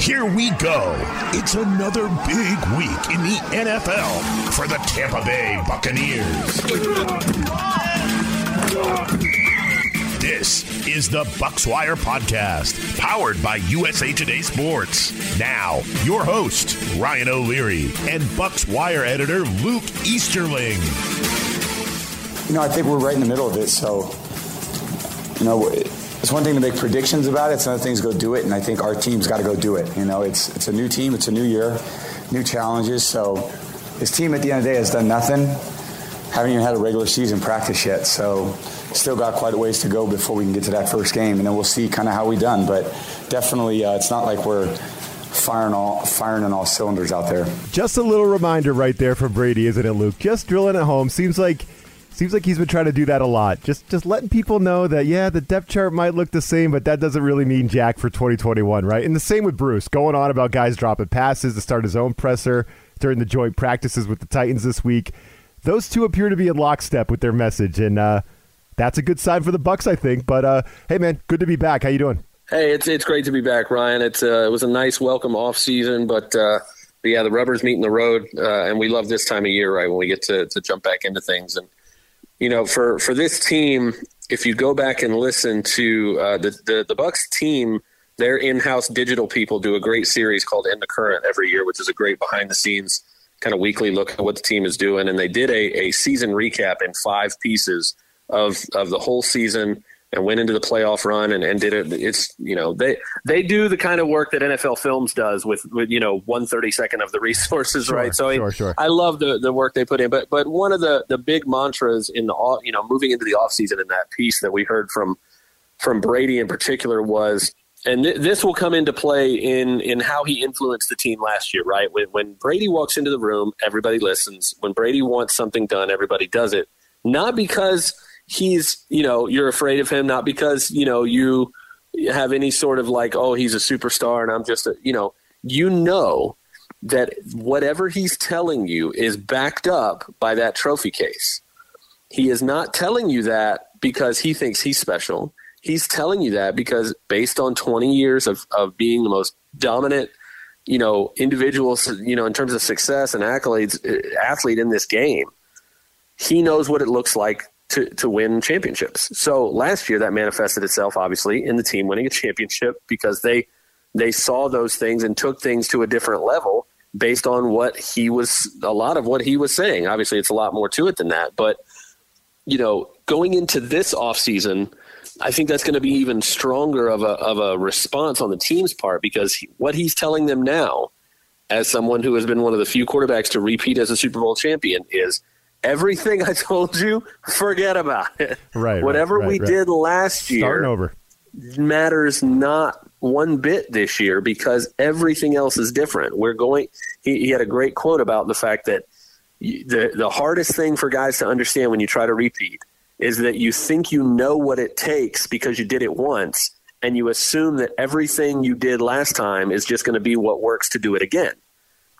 Here we go. It's another big week in the NFL for the Tampa Bay Buccaneers. This is the Bucswire Podcast, powered by USA Today Sports. Now, your host, Ryan O'Leary, and Bucswire editor Luke Easterling. You know, I think we're right in the middle of it, so, you know, it's one thing to make predictions about it. It's another thing to go do it, and I think our team's got to go do it. You know, it's it's a new team, it's a new year, new challenges. So this team at the end of the day has done nothing. Haven't even had a regular season practice yet, so still got quite a ways to go before we can get to that first game, and then we'll see kind of how we done. But definitely, uh, it's not like we're firing all firing on all cylinders out there. Just a little reminder right there from Brady, isn't it, Luke? Just drilling at home. Seems like Seems like he's been trying to do that a lot. Just just letting people know that yeah, the depth chart might look the same, but that doesn't really mean jack for 2021, right? And the same with Bruce, going on about guys dropping passes to start his own presser during the joint practices with the Titans this week. Those two appear to be in lockstep with their message, and uh, that's a good sign for the Bucs, I think. But uh, hey, man, good to be back. How you doing? Hey, it's it's great to be back, Ryan. It's uh, it was a nice welcome off season, but, uh, yeah, the rubber's meeting the road, uh, and we love this time of year, right, when we get to to jump back into things and you know, for for this team, if you go back and listen to uh, the, the the Bucs team, their in-house digital people do a great series called In the Current every year, which is a great behind-the-scenes kind of weekly look at what the team is doing. And they did a, a season recap in five pieces of of the whole season and went into the playoff run and, and did it. It's you know they they do the kind of work that NFL Films does with, with you know one thirty second of the resources, sure, right? So sure, I, sure. I love the the work they put in. But but one of the the big mantras in the you know moving into the off season in that piece that we heard from from Brady in particular was. And th- this will come into play in, in how he influenced the team last year, right? When, when Brady walks into the room, everybody listens. When Brady wants something done, everybody does it. Not because – he's you know you're afraid of him not because you know you have any sort of like oh he's a superstar and I'm just a you know you know that whatever he's telling you is backed up by that trophy case. He is not telling you that because he thinks he's special. He's telling you that because based on 20 years of, of being the most dominant, you know, individual, you know, in terms of success and accolades, uh, athlete in this game, he knows what it looks like to, to win championships. So last year that manifested itself obviously in the team winning a championship because they they saw those things and took things to a different level based on what he was a lot of what he was saying. Obviously it's a lot more to it than that, but you know, going into this offseason, I think that's going to be even stronger of a of a response on the team's part because what he's telling them now as someone who has been one of the few quarterbacks to repeat as a Super Bowl champion is everything I told you, forget about it. Right. Whatever right, we right. did last year Starting over. matters not one bit this year because everything else is different. We're going. He, he had a great quote about the fact that the the hardest thing for guys to understand when you try to repeat is that you think you know what it takes because you did it once, and you assume that everything you did last time is just going to be what works to do it again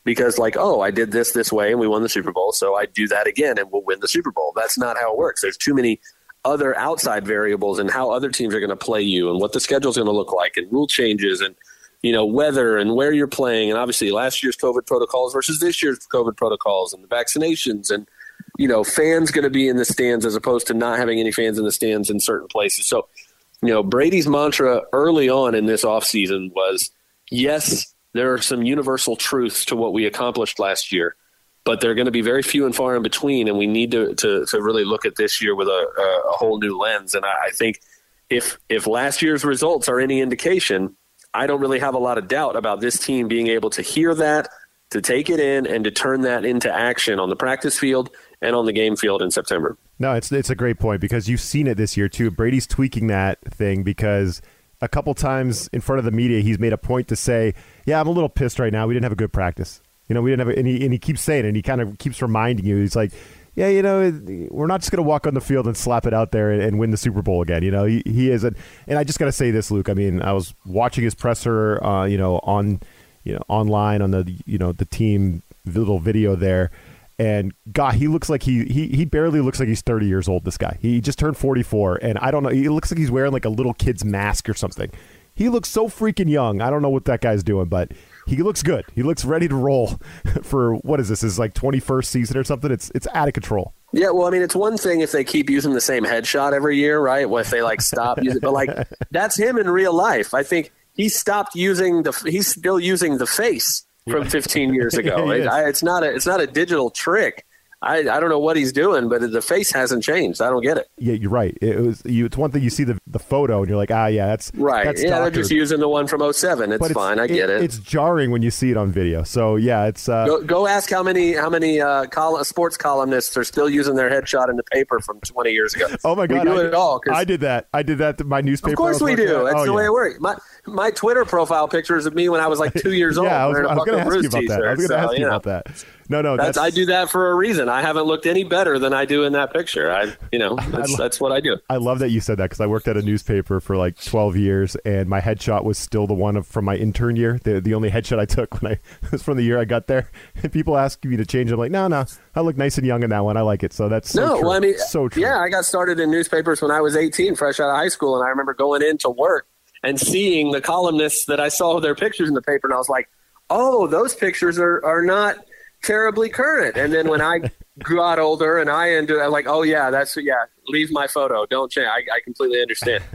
because like oh i did this this way and we won the super bowl so i do that again and we'll win the super bowl. That's not how it works. There's too many other outside variables and how other teams are going to play you and what the schedule is going to look like and rule changes and you know weather and where you're playing and obviously last year's covid protocols versus this year's covid protocols and the vaccinations and you know fans going to be in the stands as opposed to not having any fans in the stands in certain places. So you know brady's mantra early on in this offseason was yes there are some universal truths to what we accomplished last year, but they're going to be very few and far in between. And we need to, to, to really look at this year with a, a, whole new lens. And I, I think if, if last year's results are any indication, I don't really have a lot of doubt about this team being able to hear that, to take it in, and to turn that into action on the practice field and on the game field in September. No, it's it's a great point because you've seen it this year too. Brady's tweaking that thing because a couple times in front of the media, he's made a point to say, "Yeah, I'm a little pissed right now. We didn't have a good practice. You know, we didn't have." A, and he and he keeps saying it. And he kind of keeps reminding you. He's like, "Yeah, you know, we're not just going to walk on the field and slap it out there and, and win the Super Bowl again. You know, he, he is." A, and I just got to say this, Luke. I mean, I was watching his presser, uh, you know, on, you know, online on the you know the team little video there and God, he looks like he he he barely looks like he's 30 years old. This guy, he just turned 44, and I don't know. He looks like he's wearing like a little kid's mask or something. He looks so freaking young. I don't know what that guy's doing, but he looks good. He looks ready to roll for what is this? His like 21st season or something? It's it's out of control. Yeah, well, I mean, it's one thing if they keep using the same headshot every year, right? What if they like stop using, it, but like that's him in real life. I think he stopped using the. He's still using the face from 15 years ago. He it, is. I, it's not a. It's not a digital trick. I, I don't know what he's doing, but the face hasn't changed. I don't get it. Yeah, you're right. It was you. It's one thing you see the the photo and you're like, ah, yeah, that's Right. That's yeah, they're doctored. just using the one from 07. It's But fine. I get it. It's jarring when you see it on video. So yeah, it's uh, Go, go ask how many how many uh, col- sports columnists are still using their headshot in the paper from 20 years ago. oh my god, we do I, it all. I did that. I did that to my newspaper. Of course we do. at. That's Oh, the way it works. My my Twitter profile pictures of me when I was like two years old. Yeah, I was, wearing a I was going to ask you about that. I was going to So, ask you know, about that. No, no, That's, that's, I do that for a reason. I haven't looked any better than I do in that picture. I, you know, that's, that's what I do. I love that you said that because I worked at a newspaper for like 12 years, and my headshot was still the one of, from my intern year. The the only headshot I took when I was from the year I got there. And people ask me to change. I'm like, no, no, I look nice and young in that one. I like it. So that's so no, true. well, I mean, so true. yeah, I got started in newspapers when I was 18, fresh out of high school, and I remember going into work and seeing the columnists that I saw their pictures in the paper, and I was like, oh, those pictures are are not terribly current. And then when I got older and I ended, I'm like, oh yeah, that's yeah, leave my photo, don't change. I, I completely understand.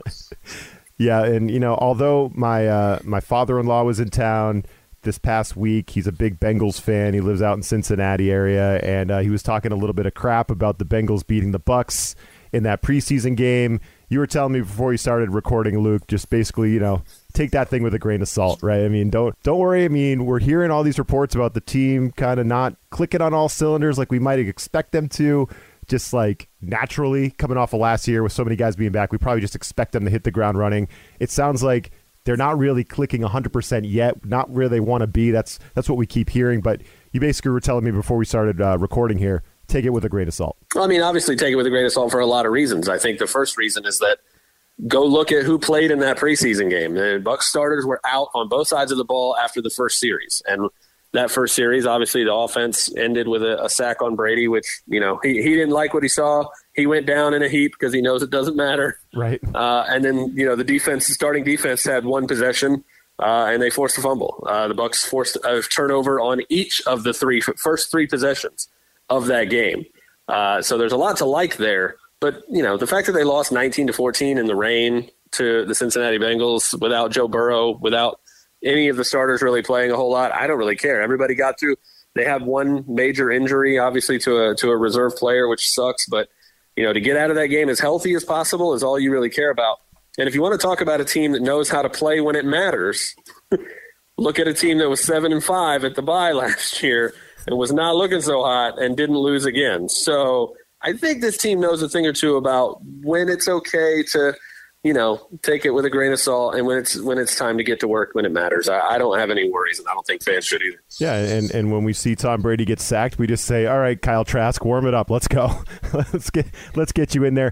Yeah, and you know, although my uh, my father in law was in town this past week, he's a big Bengals fan. He lives out in Cincinnati area, and uh, he was talking a little bit of crap about the Bengals beating the Bucs in that preseason game. You were telling me before you started recording, Luke, just basically, you know, take that thing with a grain of salt, right? I mean, don't don't worry. I mean, we're hearing all these reports about the team kind of not clicking on all cylinders like we might expect them to just like naturally coming off of last year with so many guys being back, we probably just expect them to hit the ground running. It sounds like they're not really clicking 100% yet, not where they want to be. That's that's what we keep hearing, but you basically were telling me before we started uh, recording here, take it with a grain of salt. Well, I mean, obviously, take it with a grain of salt for a lot of reasons. I think the first reason is that go look at who played in that preseason game. The Bucs starters were out on both sides of the ball after the first series, and that first series, obviously, the offense ended with a, a sack on Brady, which you know he, he didn't like what he saw. He went down in a heap because he knows it doesn't matter. Right. Uh, and then you know the defense, starting defense, had one possession. Uh, and they forced a fumble. Uh, the Bucs forced a turnover on each of the three first three possessions of that game. Uh, so there's a lot to like there. But you know, the fact that they lost 19 to 14 in the rain to the Cincinnati Bengals without Joe Burrow, without any of the starters really playing a whole lot, I don't really care. Everybody got through. They had one major injury, obviously to a to a reserve player, which sucks. But you know, to get out of that game as healthy as possible is all you really care about. And if you want to talk about a team that knows how to play when it matters, look at a team that was seven and five at the bye last year and was not looking so hot and didn't lose again. So I think this team knows a thing or two about when it's okay to, you know, take it with a grain of salt and when it's when it's time to get to work when it matters. I, I don't have any worries, and I don't think fans should either. Yeah, and, and when we see Tom Brady get sacked, we just say, "All right, Kyle Trask, warm it up. Let's go. let's get let's get you in there."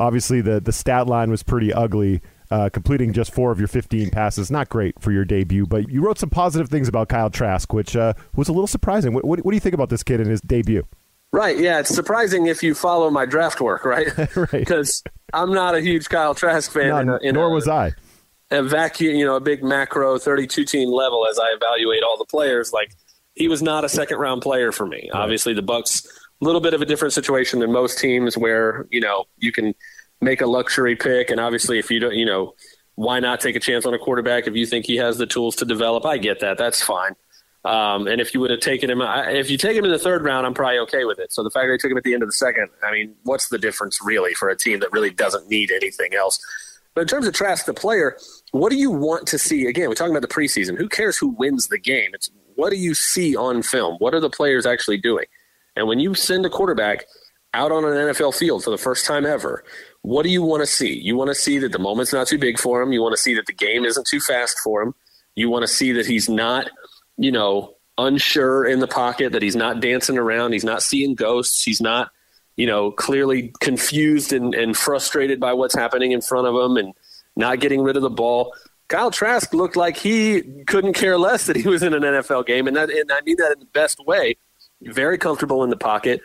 Obviously, the the stat line was pretty ugly. Uh, completing just four of your 15 passes, not great for your debut, but you wrote some positive things about Kyle Trask, which uh, was a little surprising. What, what, what do you think about this kid in his debut? Right. Yeah. It's surprising if you follow my draft work, right? Right. Because I'm not a huge Kyle Trask fan. No, in a, in nor a, was I. a vacuum, you know, a big macro 32 team level as I evaluate all the players. Like he was not a second round player for me. Obviously, the Bucs a little bit of a different situation than most teams where you know you can make a luxury pick, and obviously if you don't, you know, why not take a chance on a quarterback if you think he has the tools to develop? I get that. That's fine. Um, and if you would have taken him, if you take him in the third round, I'm probably okay with it. So the fact they took him at the end of the second, I mean, what's the difference really for a team that really doesn't need anything else? But in terms of Trask, the player, what do you want to see? Again, we're talking about the preseason. Who cares who wins the game? It's what do you see on film? What are the players actually doing? And when you send a quarterback out on an NFL field for the first time ever, what do you want to see? You want to see that the moment's not too big for him. You want to see that the game isn't too fast for him. You want to see that he's not, you know, unsure in the pocket, that he's not dancing around, he's not seeing ghosts, he's not, you know, clearly confused and, and frustrated by what's happening in front of him and not getting rid of the ball. Kyle Trask looked like he couldn't care less that he was in an NFL game, and that and I mean that in the best way. Very comfortable in the pocket.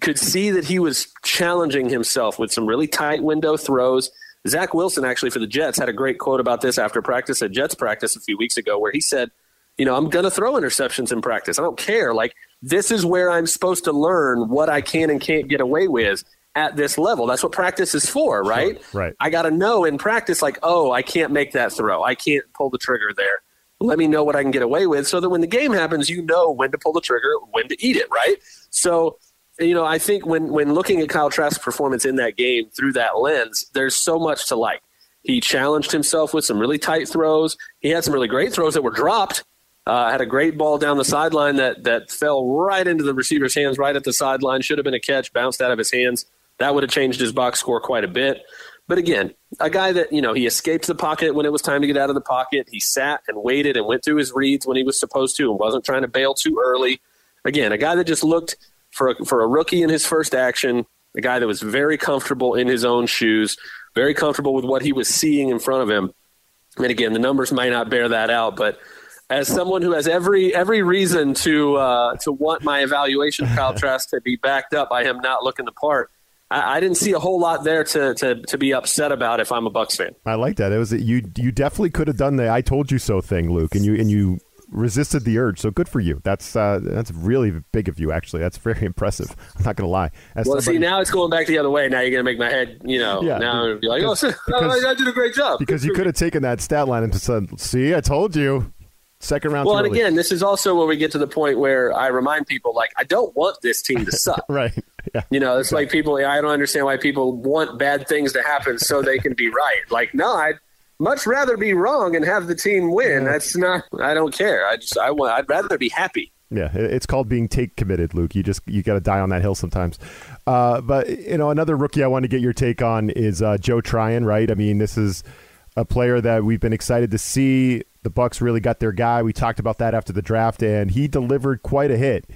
Could see that he was challenging himself with some really tight window throws, Zach Wilson, actually, for the Jets, had a great quote about this after practice at Jets practice a few weeks ago, where he said, You know, I'm going to throw interceptions in practice. I don't care. Like, this is where I'm supposed to learn what I can and can't get away with at this level. That's what practice is for, right? Sure, right. I got to know in practice, like, oh, I can't make that throw. I can't pull the trigger there. Let me know what I can get away with so that when the game happens, you know when to pull the trigger, when to eat it, right? So, you know, I think when, when looking at Kyle Trask's performance in that game through that lens, there's so much to like. He challenged himself with some really tight throws. He had some really great throws that were dropped. Uh, had a great ball down the sideline that that fell right into the receiver's hands, right at the sideline. Should have been a catch, bounced out of his hands. That would have changed his box score quite a bit. But again, a guy that, you know, he escaped the pocket when it was time to get out of the pocket. He sat and waited and went through his reads when he was supposed to and wasn't trying to bail too early. Again, a guy that just looked for a, for a rookie in his first action, a guy that was very comfortable in his own shoes, very comfortable with what he was seeing in front of him. And again, the numbers might not bear that out, but as someone who has every every reason to uh, to want my evaluation of Kyle Trask to be backed up by him not looking the part, I, I, didn't see a whole lot there to, to to be upset about if I'm a Bucs fan. I like that. It was a, you you definitely could have done the "I told you so" thing, Luke, and you and you resisted the urge. So good for you. That's uh, that's really big of you. Actually, that's very impressive. I'm not going to lie. As well, somebody, see, now it's going back the other way. Now you're going to make my head, you know, yeah, now be like, because, oh, because, I did a great job. Because you could have taken that stat line and said, "See, I told you." Second round. Well, and again, this is also where we get to the point where I remind people, like, I don't want this team to suck. right. Yeah. You know, it's exactly. like people. I don't understand why people want bad things to happen so they can be right. Like, no, I'd much rather be wrong and have the team win. That's not. I don't care. I just. I want. I'd rather be happy. Yeah, it's called being take committed, Luke. You just you got to die on that hill sometimes. Uh, but you know, another rookie I want to get your take on is uh, Joe Tryon. Right? I mean, this is a player that we've been excited to see. The Bucs really got their guy. We talked about that after the draft, and he delivered quite a hit.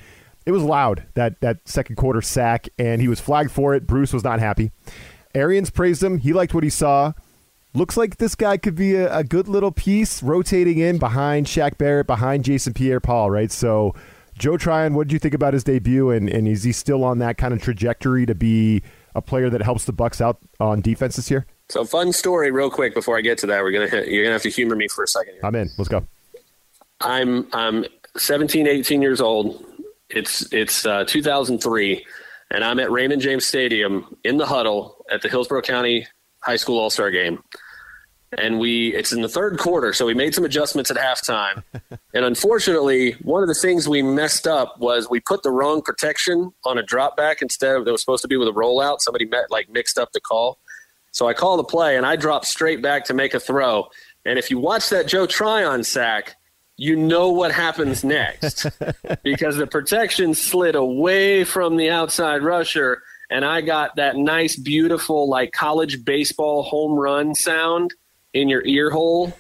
It was loud that that second quarter sack, and he was flagged for it. Bruce was not happy. Arians praised him. He liked what he saw. Looks like this guy could be a, a good little piece rotating in behind Shaq Barrett, behind Jason Pierre-Paul, right? So, Joe Tryon, what did you think about his debut, and, and is he still on that kind of trajectory to be a player that helps the Bucs out on defense this year? So fun story, real quick before I get to that. We're gonna hit, you're gonna have to humor me for a second. Here. I'm in. Let's go. I'm I'm 17, 18 years old. It's it's uh, 2003, and I'm at Raymond James Stadium in the huddle at the Hillsborough County High School All Star Game, and we it's in the third quarter, so we made some adjustments at halftime, and unfortunately, one of the things we messed up was we put the wrong protection on a drop back instead of that was supposed to be with a rollout. Somebody met like mixed up the call. So I call the play and I drop straight back to make a throw. And if you watch that Joe Tryon sack, you know what happens next because the protection slid away from the outside rusher and I got that nice, beautiful, like college baseball home run sound in your ear hole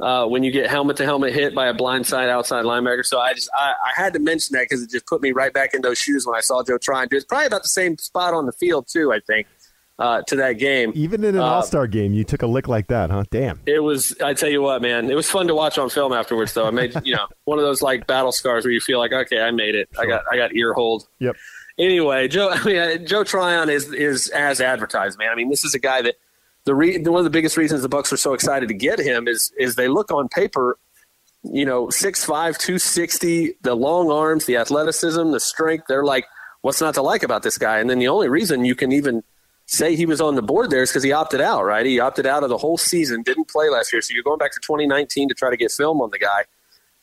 uh, when you get helmet to helmet hit by a blindside outside linebacker. So I just I, I had to mention that because it just put me right back in those shoes when I saw Joe Tryon do. It's probably about the same spot on the field too. I think uh, to that game. Even in an uh, All Star game, you took a lick like that, huh? Damn. It was. I tell you what, man. It was fun to watch on film afterwards, though. I made you know one of those like battle scars where you feel like, okay, I made it. Sure. I got I got ear hold. Yep. Anyway, Joe. I mean, uh, Joe Tryon is is as advertised, man. I mean, this is a guy that the re- one of the biggest reasons the Bucs are so excited to get him is is they look on paper. You know, 6'5", 260, the long arms, the athleticism, the strength. They're like, what's not to like about this guy? And then the only reason you can even say he was on the board there is because he opted out, right? He opted out of the whole season, didn't play last year. So you're going back to 2019 to try to get film on the guy.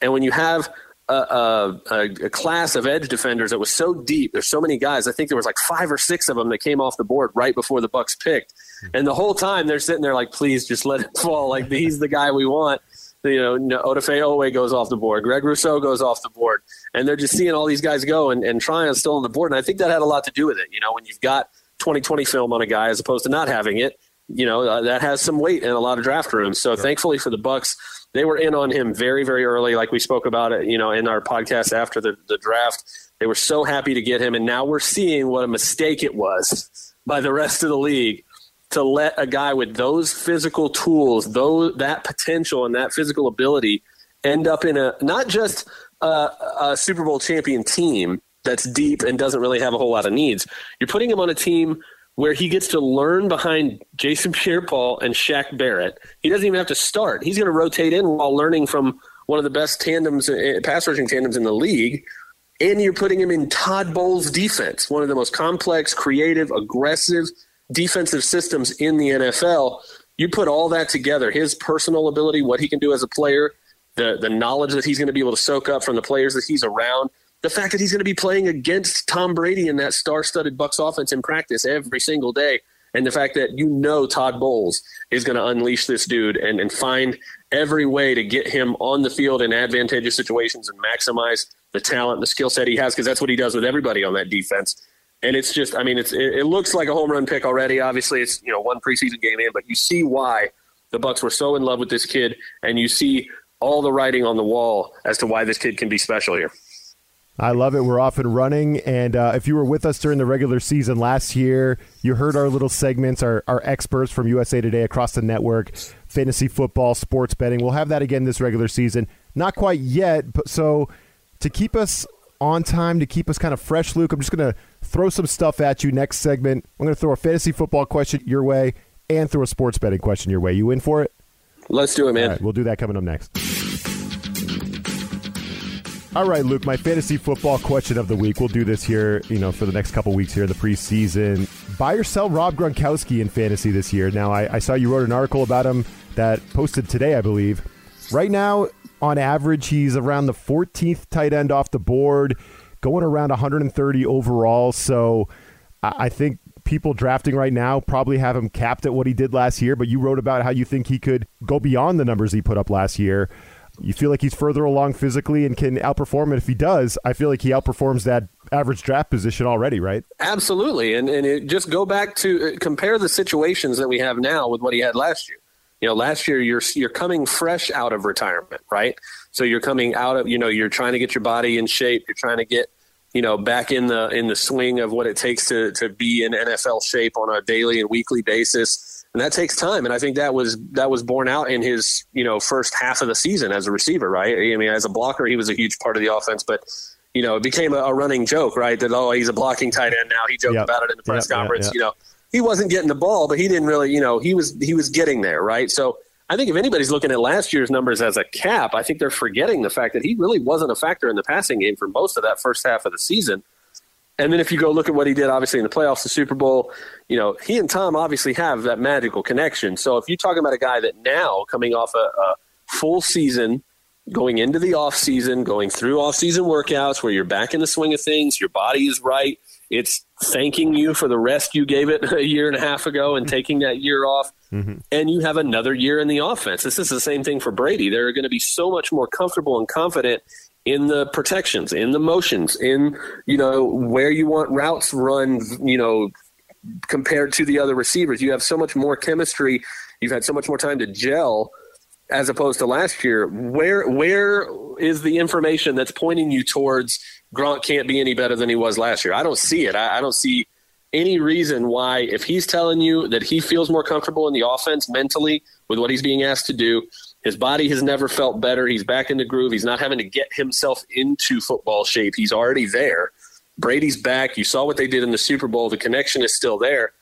And when you have a, a, a, class of edge defenders that was so deep, there's so many guys. I think there was like five or six of them that came off the board right before the Bucs picked. And the whole time they're sitting there like, please just let it fall. Like he's the guy we want. You know, Odafe Oweh goes off the board. Greg Rousseau goes off the board. And they're just seeing all these guys go and, and Tryon's still on the board. And I think that had a lot to do with it. You know, when you've got – 2020 film on a guy as opposed to not having it, you know, uh, that has some weight in a lot of draft rooms. So thankfully for the Bucs, they were in on him very, very early, like we spoke about it, you know, in our podcast after the, the draft. They were so happy to get him, and now we're seeing what a mistake it was by the rest of the league to let a guy with those physical tools, those that potential and that physical ability, end up in a not just a, a Super Bowl champion team, that's deep and doesn't really have a whole lot of needs. You're putting him on a team where he gets to learn behind Jason Pierre-Paul and Shaq Barrett. He doesn't even have to start. He's going to rotate in while learning from one of the best tandems, uh, pass rushing tandems in the league. And you're putting him in Todd Bowles' defense, one of the most complex, creative, aggressive defensive systems in the NFL. You put all that together, his personal ability, what he can do as a player, the the knowledge that he's going to be able to soak up from the players that he's around, the fact that he's going to be playing against Tom Brady in that star-studded Bucs offense in practice every single day, and the fact that you know Todd Bowles is going to unleash this dude and, and find every way to get him on the field in advantageous situations and maximize the talent the skill set he has because that's what he does with everybody on that defense. And it's just, I mean, it's it, it looks like a home run pick already. Obviously, it's you know one preseason game in, but you see why the Bucs were so in love with this kid, and you see all the writing on the wall as to why this kid can be special here. I love it. We're off and running. And uh, if you were with us during the regular season last year, you heard our little segments, our, our experts from USA Today across the network, fantasy football, sports betting. We'll have that again this regular season. Not quite yet. But so to keep us on time, to keep us kind of fresh, Luke, I'm just going to throw some stuff at you next segment. I'm going to throw a fantasy football question your way and throw a sports betting question your way. You in for it? Let's do it, man. Right, we'll do that coming up next. All right, Luke, my fantasy football question of the week. We'll do this here, you know, for the next couple weeks here in the preseason. Buy or sell Rob Gronkowski in fantasy this year. Now, I, I saw you wrote an article about him that posted today, I believe. Right now, on average, he's around the 14th tight end off the board, going around 130 overall. So I, I think people drafting right now probably have him capped at what he did last year, but you wrote about how you think he could go beyond the numbers he put up last year. You feel like he's further along physically and can outperform it. If he does, I feel like he outperforms that average draft position already, right? Absolutely. And and it, just go back to uh, compare the situations that we have now with what he had last year. You know, last year you're you're coming fresh out of retirement, right? So you're coming out of, you know, you're trying to get your body in shape, you're trying to get you know back in the in the swing of what it takes to to be in NFL shape on a daily and weekly basis and that takes time. And I think that was that was borne out in his you know first half of the season as a receiver, right? I mean, as a blocker, he was a huge part of the offense, but you know, it became a, a running joke, right? That oh, he's a blocking tight end now. He joked yep. about it in the press yep, conference. Yep, you know, he wasn't getting the ball, but he didn't really, you know, he was he was getting there, right? So I think if anybody's looking at last year's numbers as a cap, I think they're forgetting the fact that he really wasn't a factor in the passing game for most of that first half of the season. And then if you go look at what he did, obviously in the playoffs, the Super Bowl, you know, he and Tom obviously have that magical connection. So if you're talking about a guy that now coming off a, a full season, going into the off season, going through off season workouts where you're back in the swing of things, your body is right, it's thanking you for the rest you gave it a year and a half ago and taking that year off, mm-hmm. and you have another year in the offense. This is the same thing for Brady. They're going to be so much more comfortable and confident in the protections, in the motions, in you know where you want routes run, you know, compared to the other receivers. You have so much more chemistry. You've had so much more time to gel as opposed to last year. Where where is the information that's pointing you towards Gronk can't be any better than he was last year? I don't see it. I, I don't see any reason why if he's telling you that he feels more comfortable in the offense mentally with what he's being asked to do his body has never felt better. He's back in the groove. He's not having to get himself into football shape. He's already there. Brady's back. You saw what they did in the Super Bowl. The connection is still there.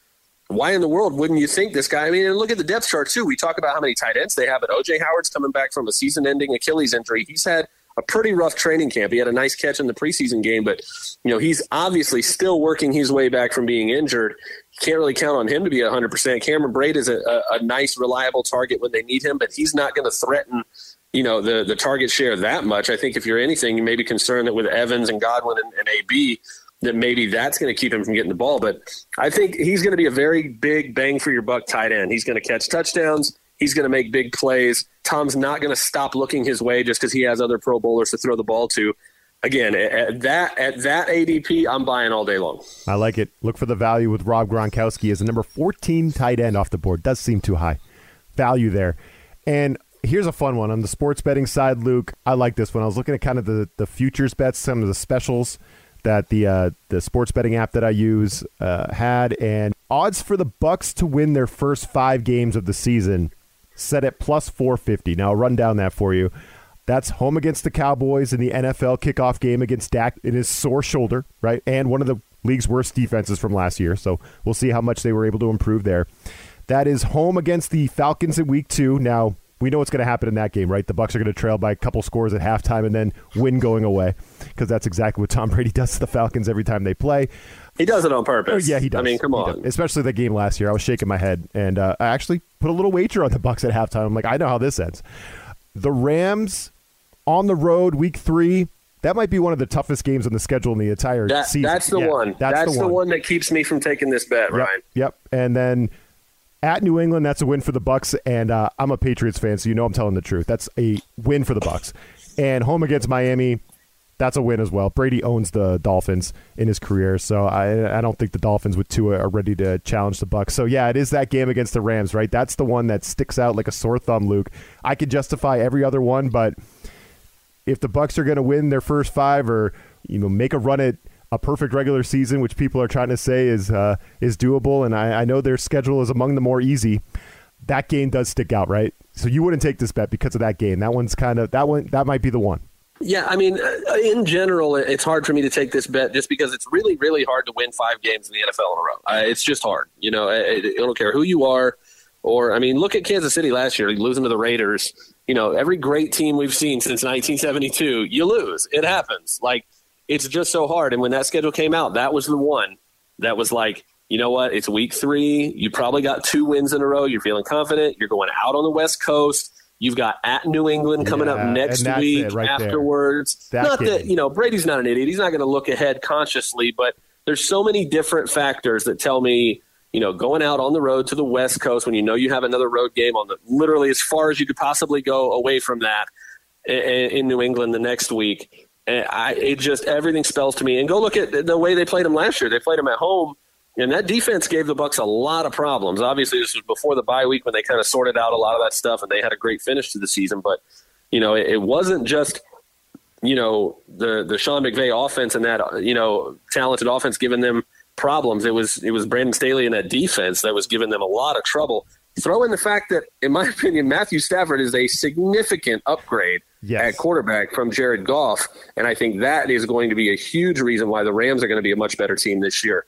Why in the world wouldn't you think this guy? I mean, and look at the depth chart too. We talk about how many tight ends they have, but OJ Howard's coming back from a season-ending Achilles injury. He's had a pretty rough training camp. He had a nice catch in the preseason game, but you know he's obviously still working his way back from being injured can't really count on him to be 100%. Cameron Brate is a, a, a nice, reliable target when they need him, but he's not going to threaten, you know, the, the target share that much. I think if you're anything, you may be concerned that with Evans and Godwin and, and AB, that maybe that's going to keep him from getting the ball. But I think he's going to be a very big bang for your buck tight end. He's going to catch touchdowns. He's going to make big plays. Tom's not going to stop looking his way just because he has other Pro Bowlers to throw the ball to again at that at that ADP, I'm buying all day long. I like it. Look for the value with Rob Gronkowski as a number 14 tight end off the board. Does seem too high value there. And here's a fun one on the sports betting side, Luke. I like this one. I was looking at kind of the the futures bets, some of the specials that the uh, the sports betting app that I use uh, had, and odds for the Bucs to win their first five games of the season set at plus 450. Now I'll run down that for you. That's home against the Cowboys in the NFL kickoff game against Dak in his sore shoulder, right? And one of the league's worst defenses from last year. So we'll see how much they were able to improve there. That is home against the Falcons in week two. Now, we know what's going to happen in that game, right? The Bucs are going to trail by a couple scores at halftime and then win going away because that's exactly what Tom Brady does to the Falcons every time they play. He does it on purpose. Oh, yeah, he does. I mean, come on. Especially the game last year. I was shaking my head, and uh, I actually put a little wager on the Bucs at halftime. I'm like, I know how this ends. The Rams on the road, week three. That might be one of the toughest games on the schedule in the entire that, season. That's the yeah, one. That's, that's the, the one. that keeps me from taking this bet, yep, Ryan. Yep. And then at New England, that's a win for the Bucs, and uh, I'm a Patriots fan, so you know I'm telling the truth. That's a win for the Bucs. And home against Miami, that's a win as well. Brady owns the Dolphins in his career, so I, I don't think the Dolphins with Tua are ready to challenge the Bucs. So yeah, it is that game against the Rams, right? That's the one that sticks out like a sore thumb, Luke. I could justify every other one, but if the Bucs are going to win their first five or you know make a run at a perfect regular season, which people are trying to say is uh, is doable, and I, I know their schedule is among the more easy. That game does stick out, right? So you wouldn't take this bet because of that game. That one's kind of that one. That might be the one. Yeah, I mean, uh, in general, it's hard for me to take this bet just because it's really, really hard to win five games in the NFL in a row. It's just hard. You know, I, I don't care who you are, or I mean, look at Kansas City last year, losing to the Raiders. You know, every great team we've seen since 1972, you lose. It happens. Like it's just so hard. And when that schedule came out, that was the one that was like, you know what? It's week three. You probably got two wins in a row. You're feeling confident. You're going out on the West Coast. You've got at New England coming Yeah, up next week right afterwards. That not game. that, you know, Brady's not an idiot. He's not going to look ahead consciously, but there's so many different factors that tell me, you know, going out on the road to the West Coast when you know you have another road game on the literally as far as you could possibly go away from that i- i- in New England the next week. And I, it just everything spells to me. And go look at the way they played them last year. They played them at home, and that defense gave the Bucs a lot of problems. Obviously, this was before the bye week when they kind of sorted out a lot of that stuff, and they had a great finish to the season. But you know, it, it wasn't just you know the the Sean McVay offense and that you know talented offense giving them problems. It was it was Brandon Staley and that defense that was giving them a lot of trouble. Throw in the fact that, in my opinion, Matthew Stafford is a significant upgrade Yes. at quarterback from Jared Goff, and I think that is going to be a huge reason why the Rams are going to be a much better team this year.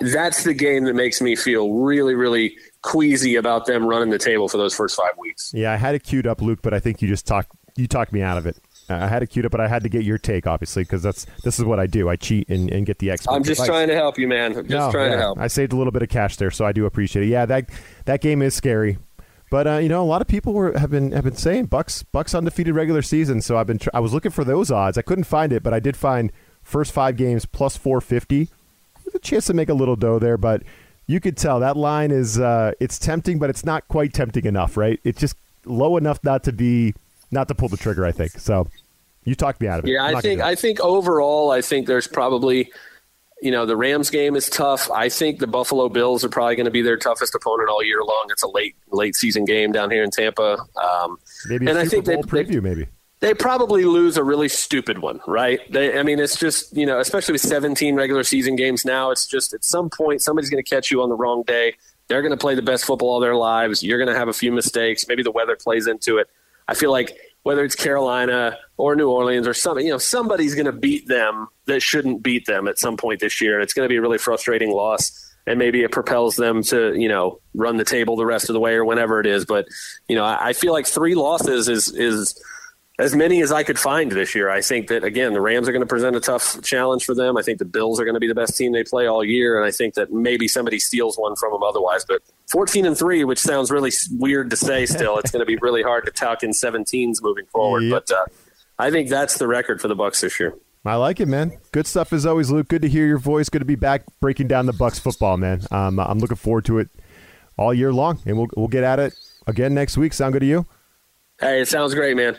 That's the game that makes me feel really, really queasy about them running the table for those first five weeks. Yeah, I had it queued up, Luke, but I think you just talked you talked me out of it. I had it queued up, but I had to get your take, obviously, because that's this is what I do. I cheat and, and get the expert. I'm just advice. trying to help you, man. I'm just no, trying yeah, to help. I saved a little bit of cash there, so I do appreciate it. Yeah, that that game is scary, but uh, you know, a lot of people were have been have been saying Bucs Bucs undefeated regular season. So I've been tr- I was looking for those odds. I couldn't find it, but I did find first five games plus 450 a chance to make a little dough there, but you could tell that line is uh, it's tempting, but it's not quite tempting enough, right? It's just low enough not to be not to pull the trigger. I think so. You talked me out of it. Yeah, I think I think overall, I think there's probably you know the Rams game is tough. I think the Buffalo Bills are probably going to be their toughest opponent all year long. It's a late late season game down here in Tampa. Um, maybe and I think Bowl they, preview, they, maybe they probably lose a really stupid one, right? They, I mean, it's just you know, especially with 17 regular season games now, it's just at some point somebody's going to catch you on the wrong day. They're going to play the best football of their lives. You're going to have a few mistakes. Maybe the weather plays into it. I feel like whether it's Carolina or New Orleans or something, you know, somebody's going to beat them that shouldn't beat them at some point this year. And it's going to be a really frustrating loss, and maybe it propels them to you know run the table the rest of the way or whenever it is. But you know, I, I feel like three losses is is as many as I could find this year. I think that again, the Rams are going to present a tough challenge for them. I think the Bills are going to be the best team they play all year, and I think that maybe somebody steals one from them otherwise. But 14 and three, which sounds really weird to say, still, it's going to be really hard to talk in 17s moving forward. Yep. But uh, I think that's the record for the Bucs this year. I like it, man. Good stuff as always, Luke. Good to hear your voice. Good to be back breaking down the Bucs football, man. Um, I'm looking forward to it all year long, and we'll we'll get at it again next week. Sound good to you? Hey, it sounds great, man.